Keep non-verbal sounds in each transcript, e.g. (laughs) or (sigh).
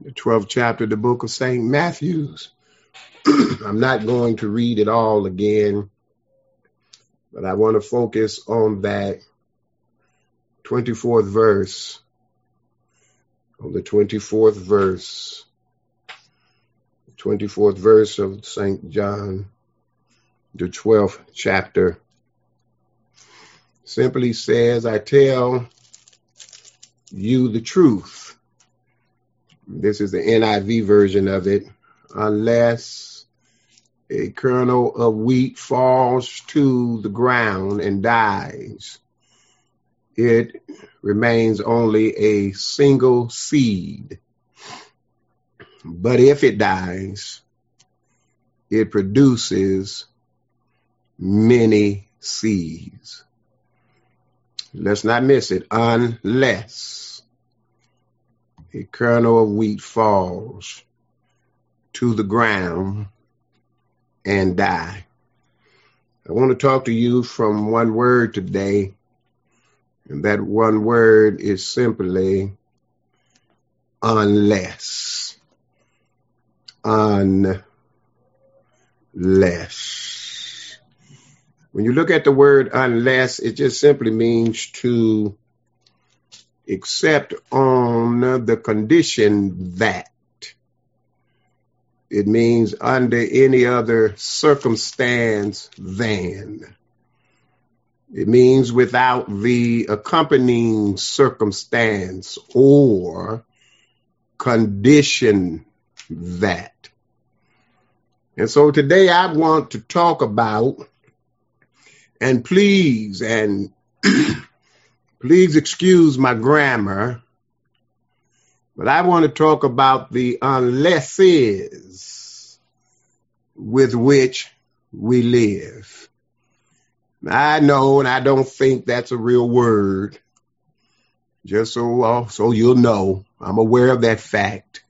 the 12th chapter of the book of St. Matthew's. (clears throat) I'm not going to read it all again, but I want to focus on that 24th verse. On the 24th verse. 24th verse of St. John, the 12th chapter, simply says, I tell you the truth. This is the NIV version of it. Unless a kernel of wheat falls to the ground and dies, it remains only a single seed. But if it dies, it produces many seeds. Let's not miss it. Unless a kernel of wheat falls to the ground and die. I want to talk to you from one word today, and that one word is simply unless. Unless. When you look at the word unless, it just simply means to accept on the condition that. It means under any other circumstance than. It means without the accompanying circumstance or condition that. And so today I want to talk about, and please, and (clears throat) please excuse my grammar, but I want to talk about the unlesses with which we live. I know, and I don't think that's a real word. Just so uh, so you'll know, I'm aware of that fact,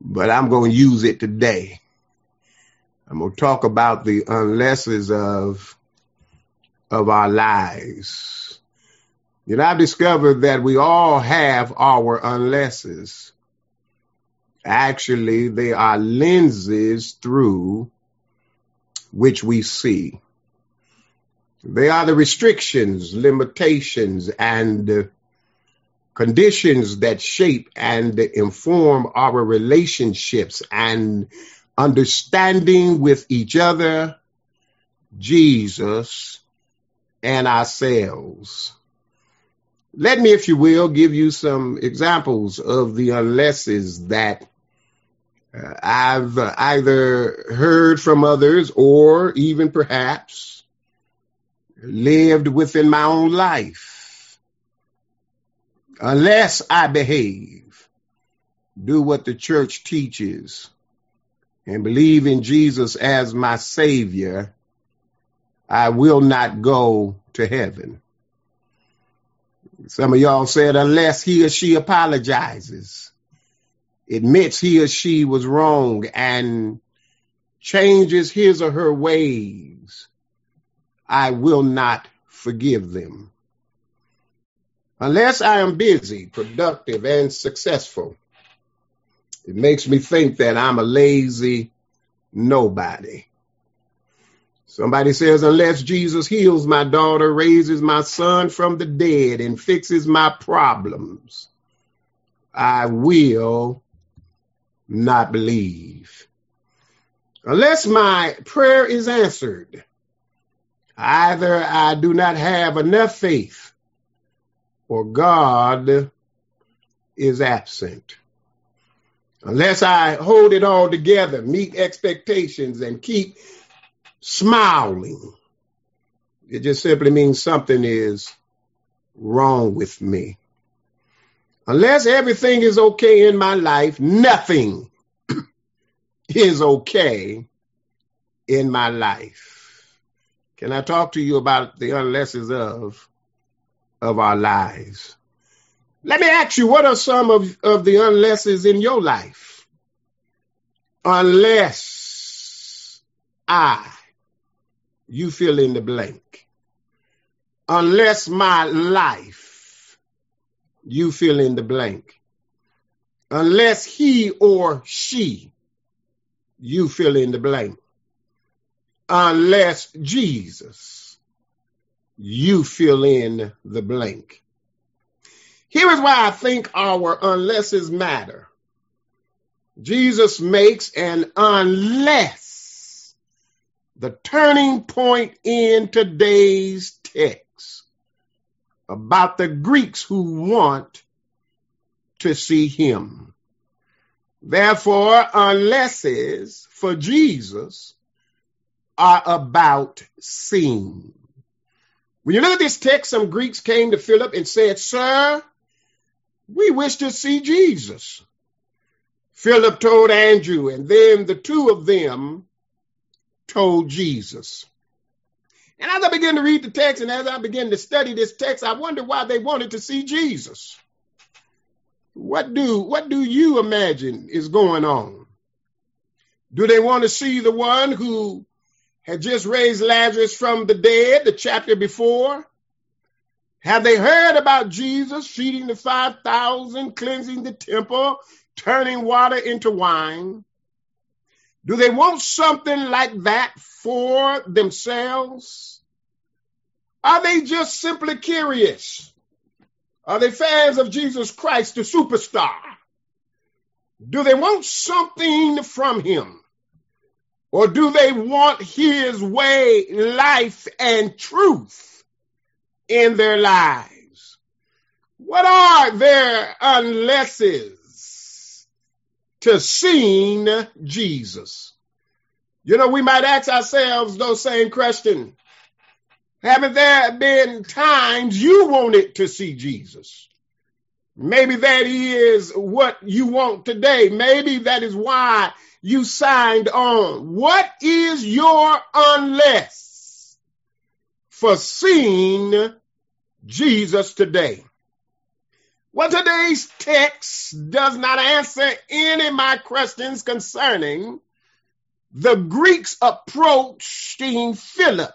but I'm going to use it today. I'm going to talk about the unlesses of of our lives. Know, I've discovered that we all have our unlesses. Actually, they are lenses through which we see. They are the restrictions, limitations, and conditions that shape and inform our relationships and understanding with each other, Jesus, and ourselves. Let me, if you will, give you some examples of the unlesses that uh, I've either heard from others or even perhaps lived within my own life. Unless I behave, do what the church teaches, and believe in Jesus as my Savior, I will not go to heaven. Some of y'all said, unless he or she apologizes, admits he or she was wrong, and changes his or her ways, I will not forgive them. Unless I am busy, productive, and successful, it makes me think that I'm a lazy nobody. Somebody says, unless Jesus heals my daughter, raises my son from the dead, and fixes my problems, I will not believe. Unless my prayer is answered, either I do not have enough faith or God is absent. Unless I hold it all together, meet expectations, and keep smiling, it just simply means something is wrong with me. Unless everything is okay in my life, nothing (clears throat) is okay in my life. Can I talk to you about the unlesses of of our lives? Let me ask you, what are some of, of the unlesses in your life? Unless I, you fill in the blank. Unless my life, you fill in the blank. unless he or she, you fill in the blank, unless Jesus, you fill in the blank. Here is why I think our unlesses matter. Jesus makes an unless the turning point in today's text about the Greeks who want to see him. Therefore, unlesses for Jesus are about seeing. When you look at this text, some Greeks came to Philip and said, Sir, we wish to see Jesus. Philip told Andrew, and then the two of them told Jesus. And as I began to read the text and as I began to study this text, I wonder why they wanted to see Jesus. What do what do you imagine is going on? Do they want to see the one who had just raised Lazarus from the dead the chapter before? Have they heard about Jesus feeding the 5,000, cleansing the temple, turning water into wine? Do they want something like that for themselves? Are they just simply curious? Are they fans of Jesus Christ, the superstar? Do they want something from him? Or do they want his way, life, and truth in their lives? What are their unlesses to seeing Jesus? You know, we might ask ourselves those same questions. Haven't there been times you wanted to see Jesus? Maybe that is what you want today. Maybe that is why you signed on. What is your unless for seeing Jesus today? Well, today's text does not answer any of my questions concerning the Greeks approaching Philip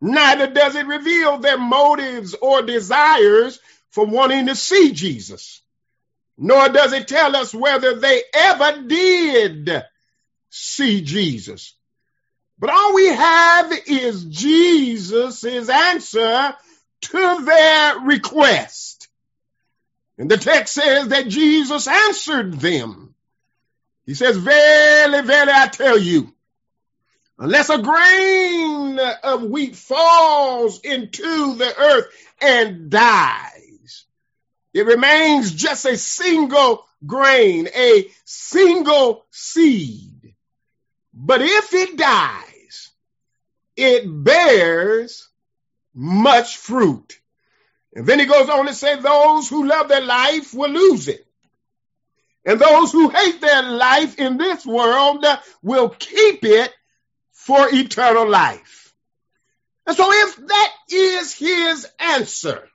Neither does it reveal their motives or desires for wanting to see Jesus. Nor does it tell us whether they ever did see Jesus. But all we have is Jesus' answer to their request. And the text says that Jesus answered them. He says, Verily, verily, I tell you, unless a grain of wheat falls into the earth and dies, it remains just a single grain, a single seed. But if it dies, it bears much fruit. And then he goes on to say, those who love their life will lose it. And those who hate their life in this world will keep it for eternal life. And so if that is his answer,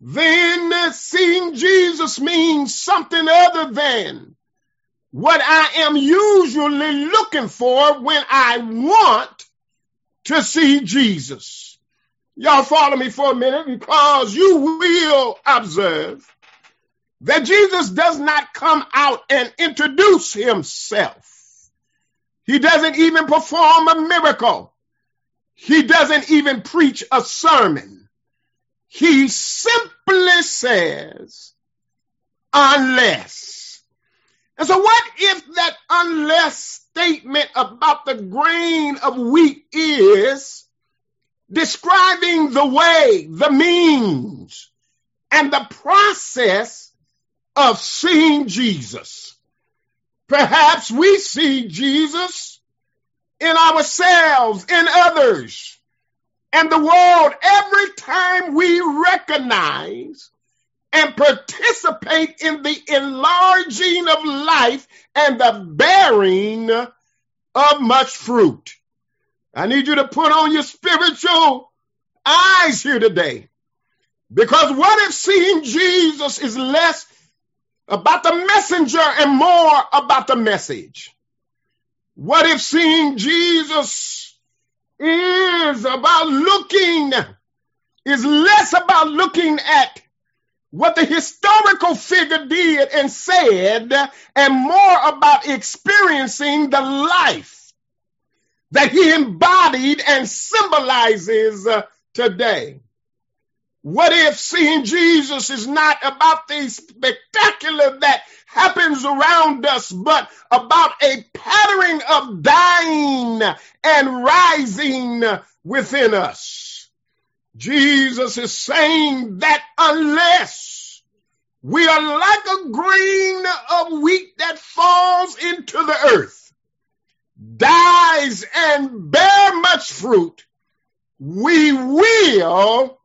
then seeing Jesus means something other than what I am usually looking for when I want to see Jesus. Y'all follow me for a minute because you will observe that Jesus does not come out and introduce himself. He doesn't even perform a miracle. He doesn't even preach a sermon. He simply says, unless. And so what if that unless statement about the grain of wheat is describing the way, the means, and the process of seeing Jesus? Perhaps we see Jesus in ourselves, in others, and the world every time we recognize and participate in the enlarging of life and the bearing of much fruit. I need you to put on your spiritual eyes here today. Because what if seeing Jesus is less about the messenger and more about the message? What if seeing Jesus is about looking, is less about looking at what the historical figure did and said, and more about experiencing the life that he embodied and symbolizes uh, today. What if seeing Jesus is not about the spectacular that happens around us, but about a pattern of dying and rising within us? Jesus is saying that unless we are like a grain of wheat that falls into the earth, dies and bear much fruit, we will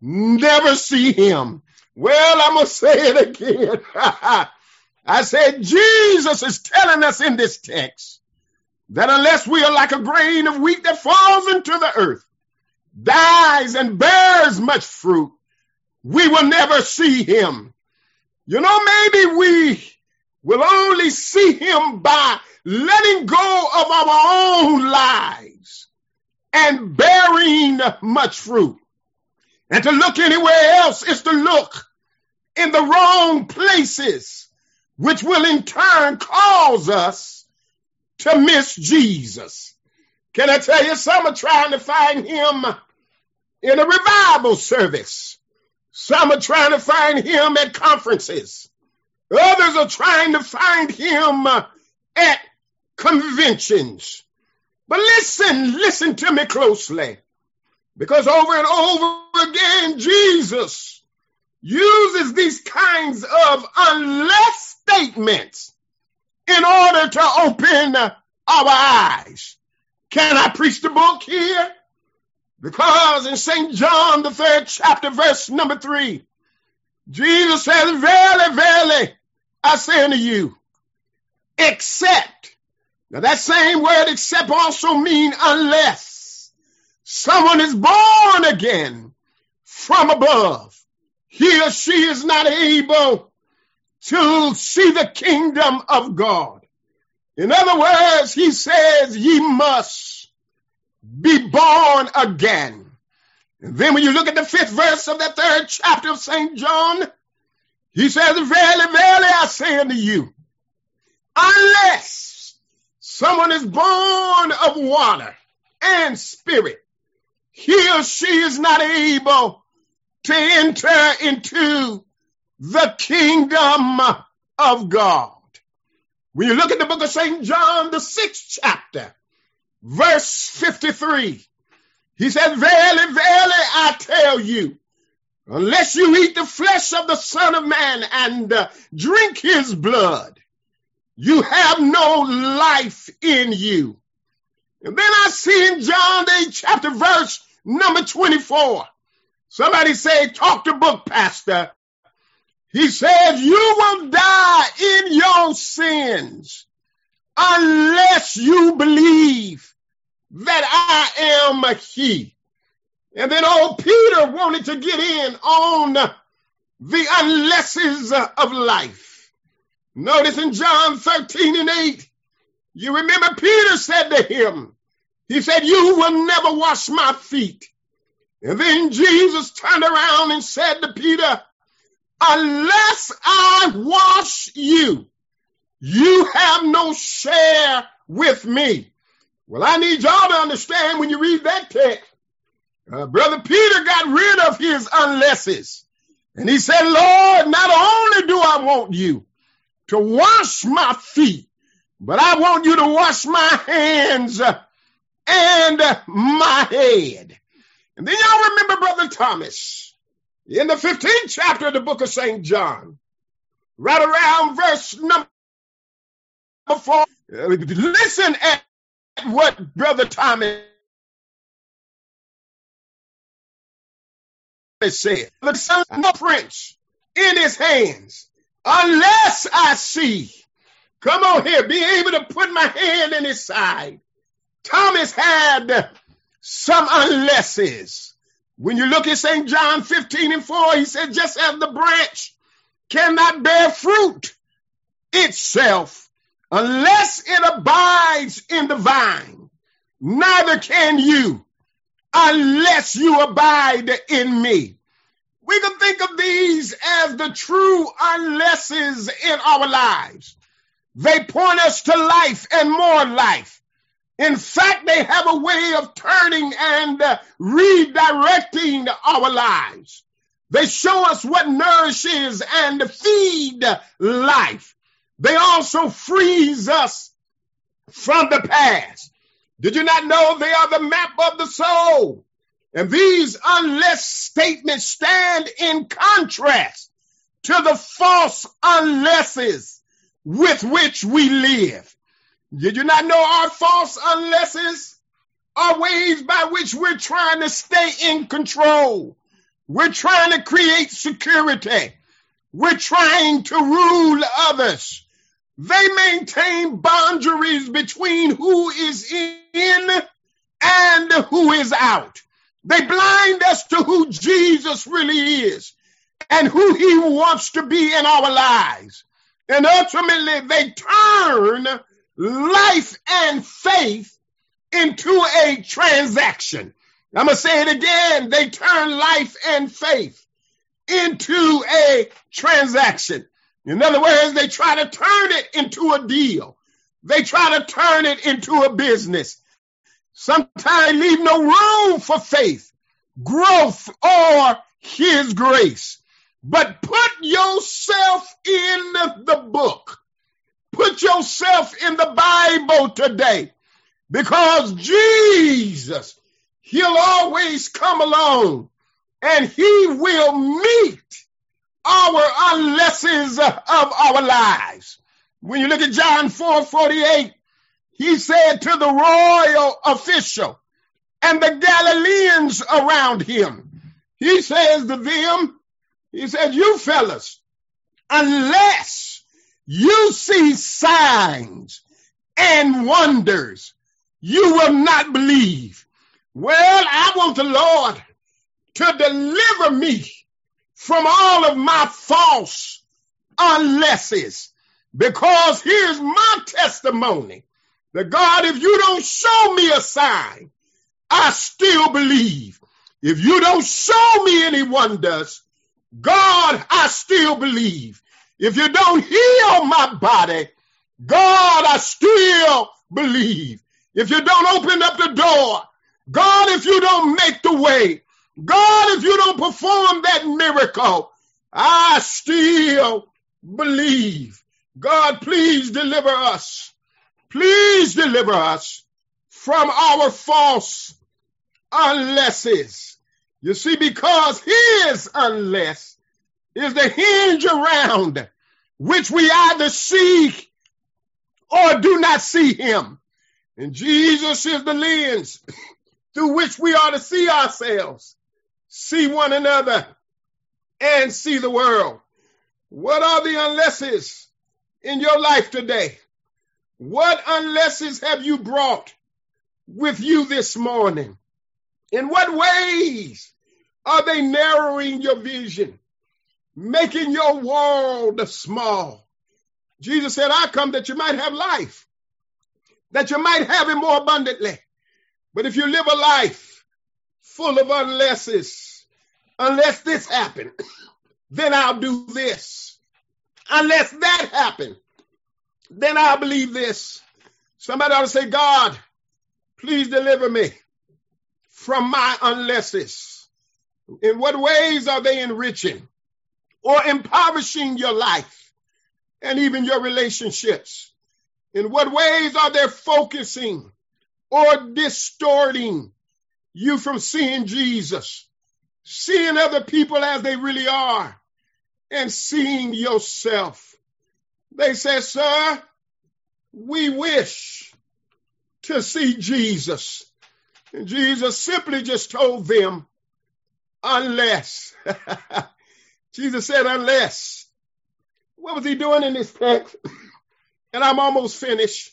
never see him. Well, I'm going to say it again. (laughs) I said, Jesus is telling us in this text that unless we are like a grain of wheat that falls into the earth, dies and bears much fruit, we will never see him. You know, maybe we will only see him by letting go of our own lives and bearing much fruit. And to look anywhere else is to look in the wrong places, which will in turn cause us to miss Jesus. Can I tell you, some are trying to find him in a revival service. Some are trying to find him at conferences. Others are trying to find him uh, at conventions. But listen, listen to me closely. Because over and over again, Jesus uses these kinds of unless statements in order to open our eyes. Can I preach the book here? Because in St. John, the third chapter, verse number three, Jesus says, verily, I say unto you, except. Now that same word except also mean unless someone is born again from above, he or she is not able to see the kingdom of God. In other words, he says, ye must be born again. And then when you look at the fifth verse of that third chapter of St. John, he says, Verily, verily, I say unto you, unless someone is born of water and spirit, he or she is not able to enter into the kingdom of God. When you look at the book of St. John, the sixth chapter, verse 53, he said, Verily, verily, I tell you, unless you eat the flesh of the Son of Man and uh, drink his blood, you have no life in you. And then I see in John the 8th chapter, verse Number 24. Somebody say, talk to book, pastor. He says, you will die in your sins unless you believe that I am he. And then old Peter wanted to get in on the unlesses of life. Notice in John 13 and 8, you remember Peter said to him, he said, You will never wash my feet. And then Jesus turned around and said to Peter, Unless I wash you, you have no share with me. Well, I need y'all to understand when you read that text, uh, Brother Peter got rid of his unlesses. And he said, Lord, not only do I want you to wash my feet, but I want you to wash my hands and my head. And then y'all remember Brother Thomas in the 15th chapter of the book of St. John, right around verse number four. Listen at what Brother Thomas said. The son of ah. the prints in his hands, unless I see, come on here, be able to put my hand in his side Thomas had some unlesses. When you look at St. John 15 and 4, he said, just as the branch cannot bear fruit itself unless it abides in the vine, neither can you unless you abide in me. We can think of these as the true unlesses in our lives. They point us to life and more life. In fact, they have a way of turning and uh, redirecting our lives. They show us what nourishes and feed life. They also freeze us from the past. Did you not know they are the map of the soul? And these unless statements stand in contrast to the false unlesses with which we live. Did you not know our false unlesses are ways by which we're trying to stay in control? We're trying to create security. We're trying to rule others. They maintain boundaries between who is in and who is out. They blind us to who Jesus really is and who he wants to be in our lives. And ultimately, they turn life and faith into a transaction. I'm going to say it again. They turn life and faith into a transaction. In other words, they try to turn it into a deal. They try to turn it into a business. Sometimes leave no room for faith, growth, or his grace. But put yourself in the book. Put yourself in the Bible today because Jesus, he'll always come along and he will meet our unlessons of our lives. When you look at John 4 48, he said to the royal official and the Galileans around him, he says to them, he said, You fellas, unless you see signs and wonders, you will not believe. Well, I want the Lord to deliver me from all of my false unlesses. Because here's my testimony that God, if you don't show me a sign, I still believe. If you don't show me any wonders, God, I still believe. If you don't heal my body, God, I still believe. If you don't open up the door, God, if you don't make the way, God, if you don't perform that miracle, I still believe. God, please deliver us. Please deliver us from our false unlesses. You see, because his unless is the hinge around which we either see or do not see him. And Jesus is the lens (laughs) through which we are to see ourselves see one another, and see the world. What are the unlesses in your life today? What unlesses have you brought with you this morning? In what ways are they narrowing your vision, making your world small? Jesus said, I come that you might have life, that you might have it more abundantly. But if you live a life full of unlesses. Unless this happened, then I'll do this. Unless that happened, then I'll believe this. Somebody ought to say, God, please deliver me from my unlesses. In what ways are they enriching or impoverishing your life and even your relationships? In what ways are they focusing or distorting you from seeing Jesus, seeing other people as they really are, and seeing yourself. They said, Sir, we wish to see Jesus. And Jesus simply just told them, unless. (laughs) Jesus said, unless. What was he doing in this text? and I'm almost finished.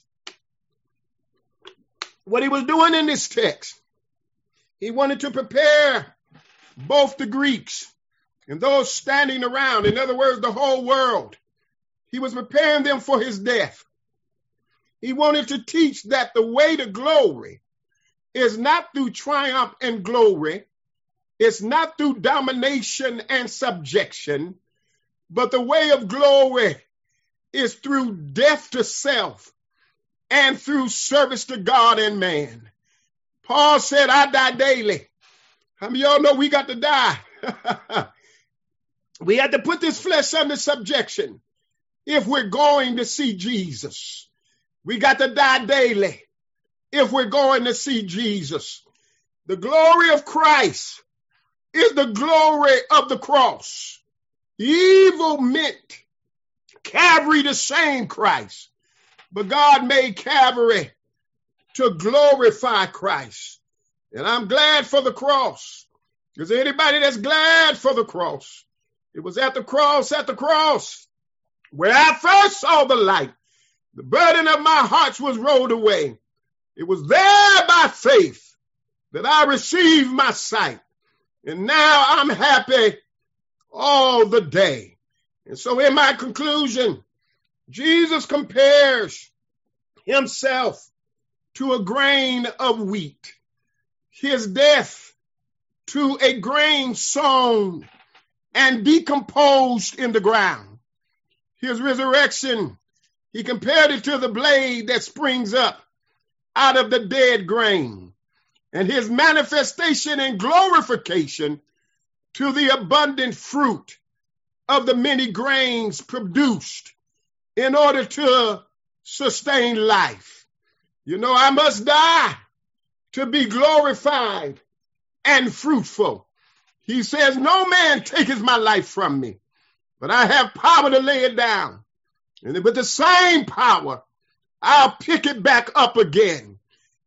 What he was doing in this text he wanted to prepare both the Greeks and those standing around, in other words, the whole world. He was preparing them for his death. He wanted to teach that the way to glory is not through triumph and glory, It's not through domination and subjection, but the way of glory is through death to self and through service to God and man. Paul said, I die daily. How many y'all know we got to die? (laughs) we had to put this flesh under subjection if we're going to see Jesus. We got to die daily if we're going to see Jesus. The glory of Christ is the glory of the cross. Evil meant Calvary the same Christ, but God made Calvary to glorify Christ. And I'm glad for the cross. Is there anybody that's glad for the cross? It was at the cross, at the cross, where I first saw the light. The burden of my heart was rolled away. It was there by faith that I received my sight. And now I'm happy all the day. And so in my conclusion, Jesus compares himself to a grain of wheat, his death to a grain sown and decomposed in the ground. His resurrection, he compared it to the blade that springs up out of the dead grain and his manifestation and glorification to the abundant fruit of the many grains produced in order to sustain life. You know, I must die to be glorified and fruitful. He says, No man taketh my life from me, but I have power to lay it down. And with the same power, I'll pick it back up again.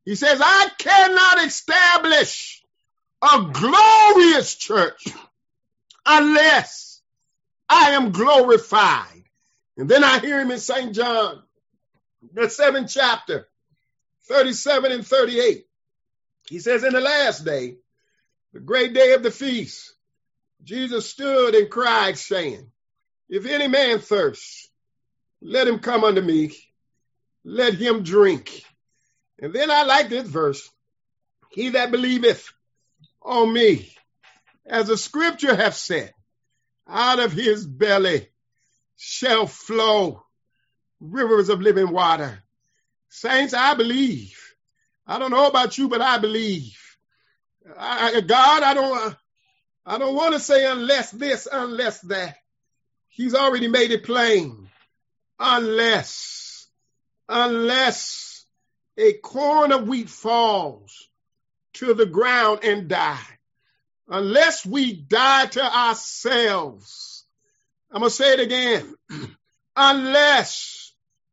He says, I cannot establish a glorious church unless I am glorified. And then I hear him in St. John, the seventh chapter, 37 and 38. He says, In the last day, the great day of the feast, Jesus stood and cried, saying, If any man thirst, let him come unto me, let him drink. And then I like this verse. He that believeth on me, as the scripture hath said, out of his belly shall flow rivers of living water. Saints, I believe. I don't know about you, but I believe. I, God, I don't, I don't want to say unless this, unless that. He's already made it plain. Unless, unless a corn of wheat falls to the ground and die, unless we die to ourselves, I'm going to say it again, (clears throat) unless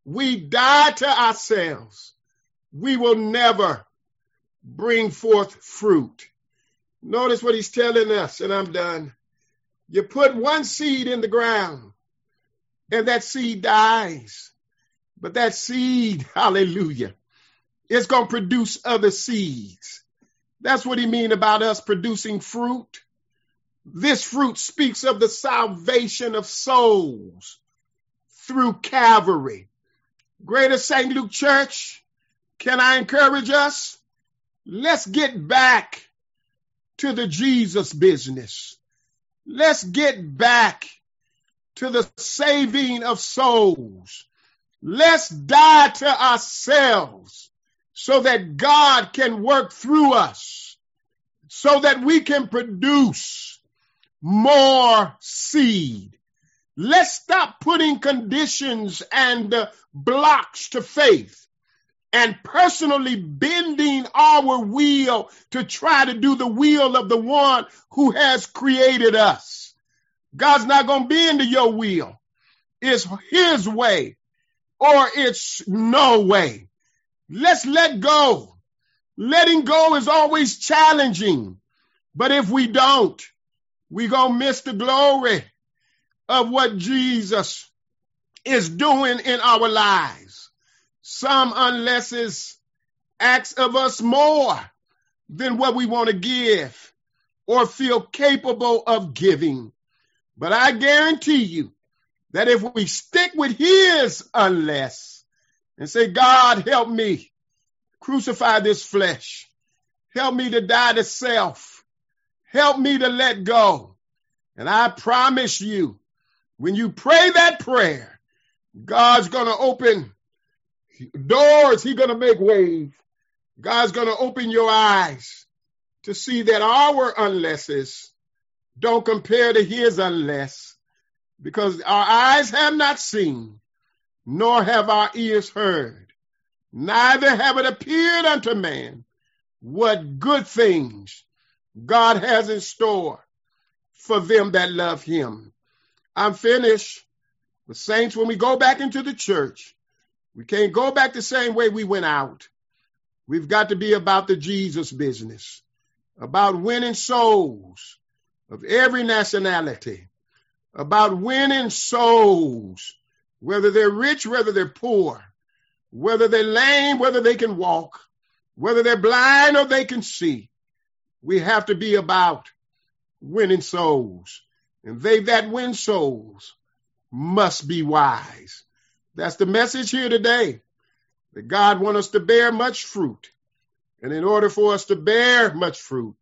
we die to ourselves, we will never bring forth fruit. Notice what he's telling us, and I'm done. You put one seed in the ground, and that seed dies. But that seed, (laughs) hallelujah, it's going to produce other seeds. That's what he mean about us producing fruit. This fruit speaks of the salvation of souls through Calvary. Greater St. Luke Church, can I encourage us? Let's get back to the Jesus business. Let's get back to the saving of souls. Let's die to ourselves so that God can work through us, so that we can produce more seed. Let's stop putting conditions and uh, blocks to faith and personally bending our will to try to do the will of the one who has created us. God's not going to bend to your will. It's his way or it's no way. Let's let go. Letting go is always challenging. But if we don't, we gonna miss the glory of what Jesus is doing in our lives. Some unless acts of us more than what we want to give or feel capable of giving. But I guarantee you that if we stick with his unless, and say, God, help me crucify this flesh. Help me to die to self. Help me to let go. And I promise you, when you pray that prayer, God's going to open doors. He's going to make ways. God's going to open your eyes to see that our unlesses don't compare to his unless because our eyes have not seen, nor have our ears heard, neither have it appeared unto man what good things God has in store for them that love him. I'm finished. The saints, when we go back into the church, we can't go back the same way we went out. We've got to be about the Jesus business, about winning souls of every nationality, about winning souls, whether they're rich, whether they're poor, whether they're lame, whether they can walk, whether they're blind or they can see. We have to be about winning souls. And they that win souls must be wise. That's the message here today. That God wants us to bear much fruit. And in order for us to bear much fruit,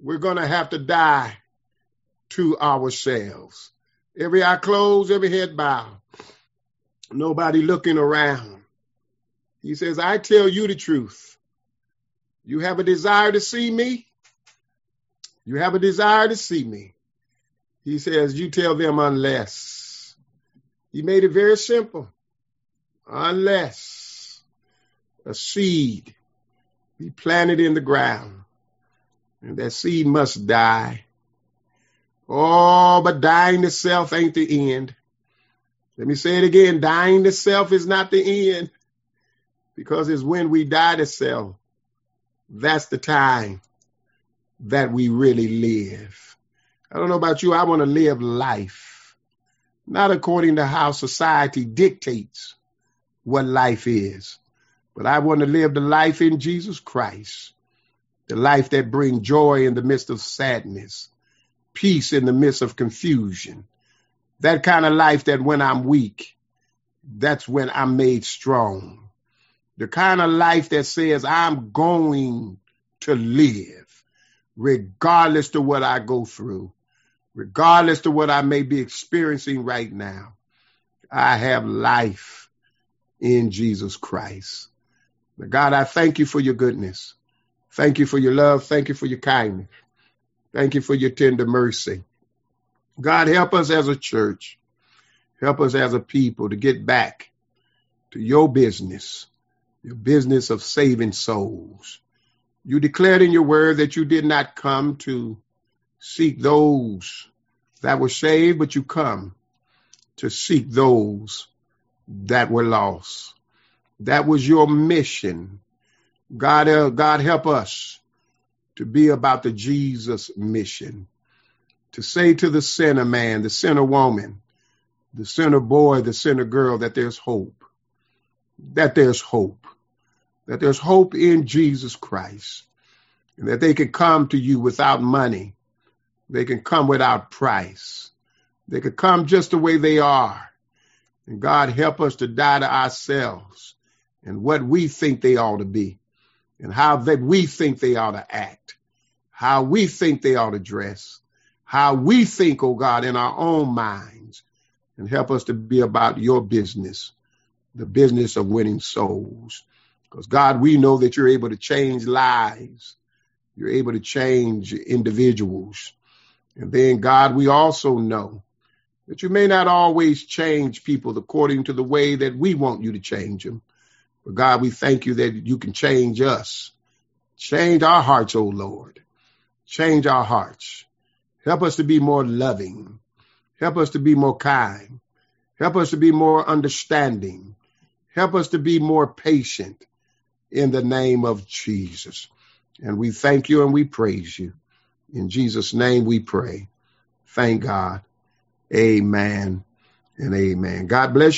we're going to have to die to ourselves. Every eye closed, every head bowed. Nobody looking around. He says, I tell you the truth. You have a desire to see me. You have a desire to see me. He says, you tell them unless. He made it very simple. Unless a seed be planted in the ground and that seed must die. Oh, but dying to self ain't the end. Let me say it again. Dying to self is not the end because it's when we die to self. That's the time that we really live. I don't know about you. I want to live life, not according to how society dictates what life is, but I want to live the life in Jesus Christ, the life that brings joy in the midst of sadness, peace in the midst of confusion. That kind of life that when I'm weak, that's when I'm made strong. The kind of life that says I'm going to live regardless to what I go through, regardless to what I may be experiencing right now. I have life in Jesus Christ. God, I thank you for your goodness. Thank you for your love. Thank you for your kindness. Thank you for your tender mercy. God, help us as a church. Help us as a people to get back to your business, your business of saving souls. You declared in your word that you did not come to seek those that were saved, but you come to seek those that were lost. That was your mission. God, uh, God help us to be about the Jesus mission, to say to the sinner man, the sinner woman, the sinner boy, the sinner girl that there's hope, that there's hope, that there's hope in Jesus Christ, and that they can come to you without money. They can come without price. They can come just the way they are. And God help us to die to ourselves and what we think they ought to be and how that we think they ought to act, how we think they ought to dress, how we think, oh God, in our own minds, and help us to be about your business, the business of winning souls. Because God, we know that you're able to change lives. You're able to change individuals. And then God, we also know that you may not always change people according to the way that we want you to change them. But God, we thank you that you can change us. Change our hearts, O Lord. Change our hearts. Help us to be more loving. Help us to be more kind. Help us to be more understanding. Help us to be more patient in the name of Jesus. And we thank you and we praise you. In Jesus' name we pray. Thank God. Amen and amen. God bless you.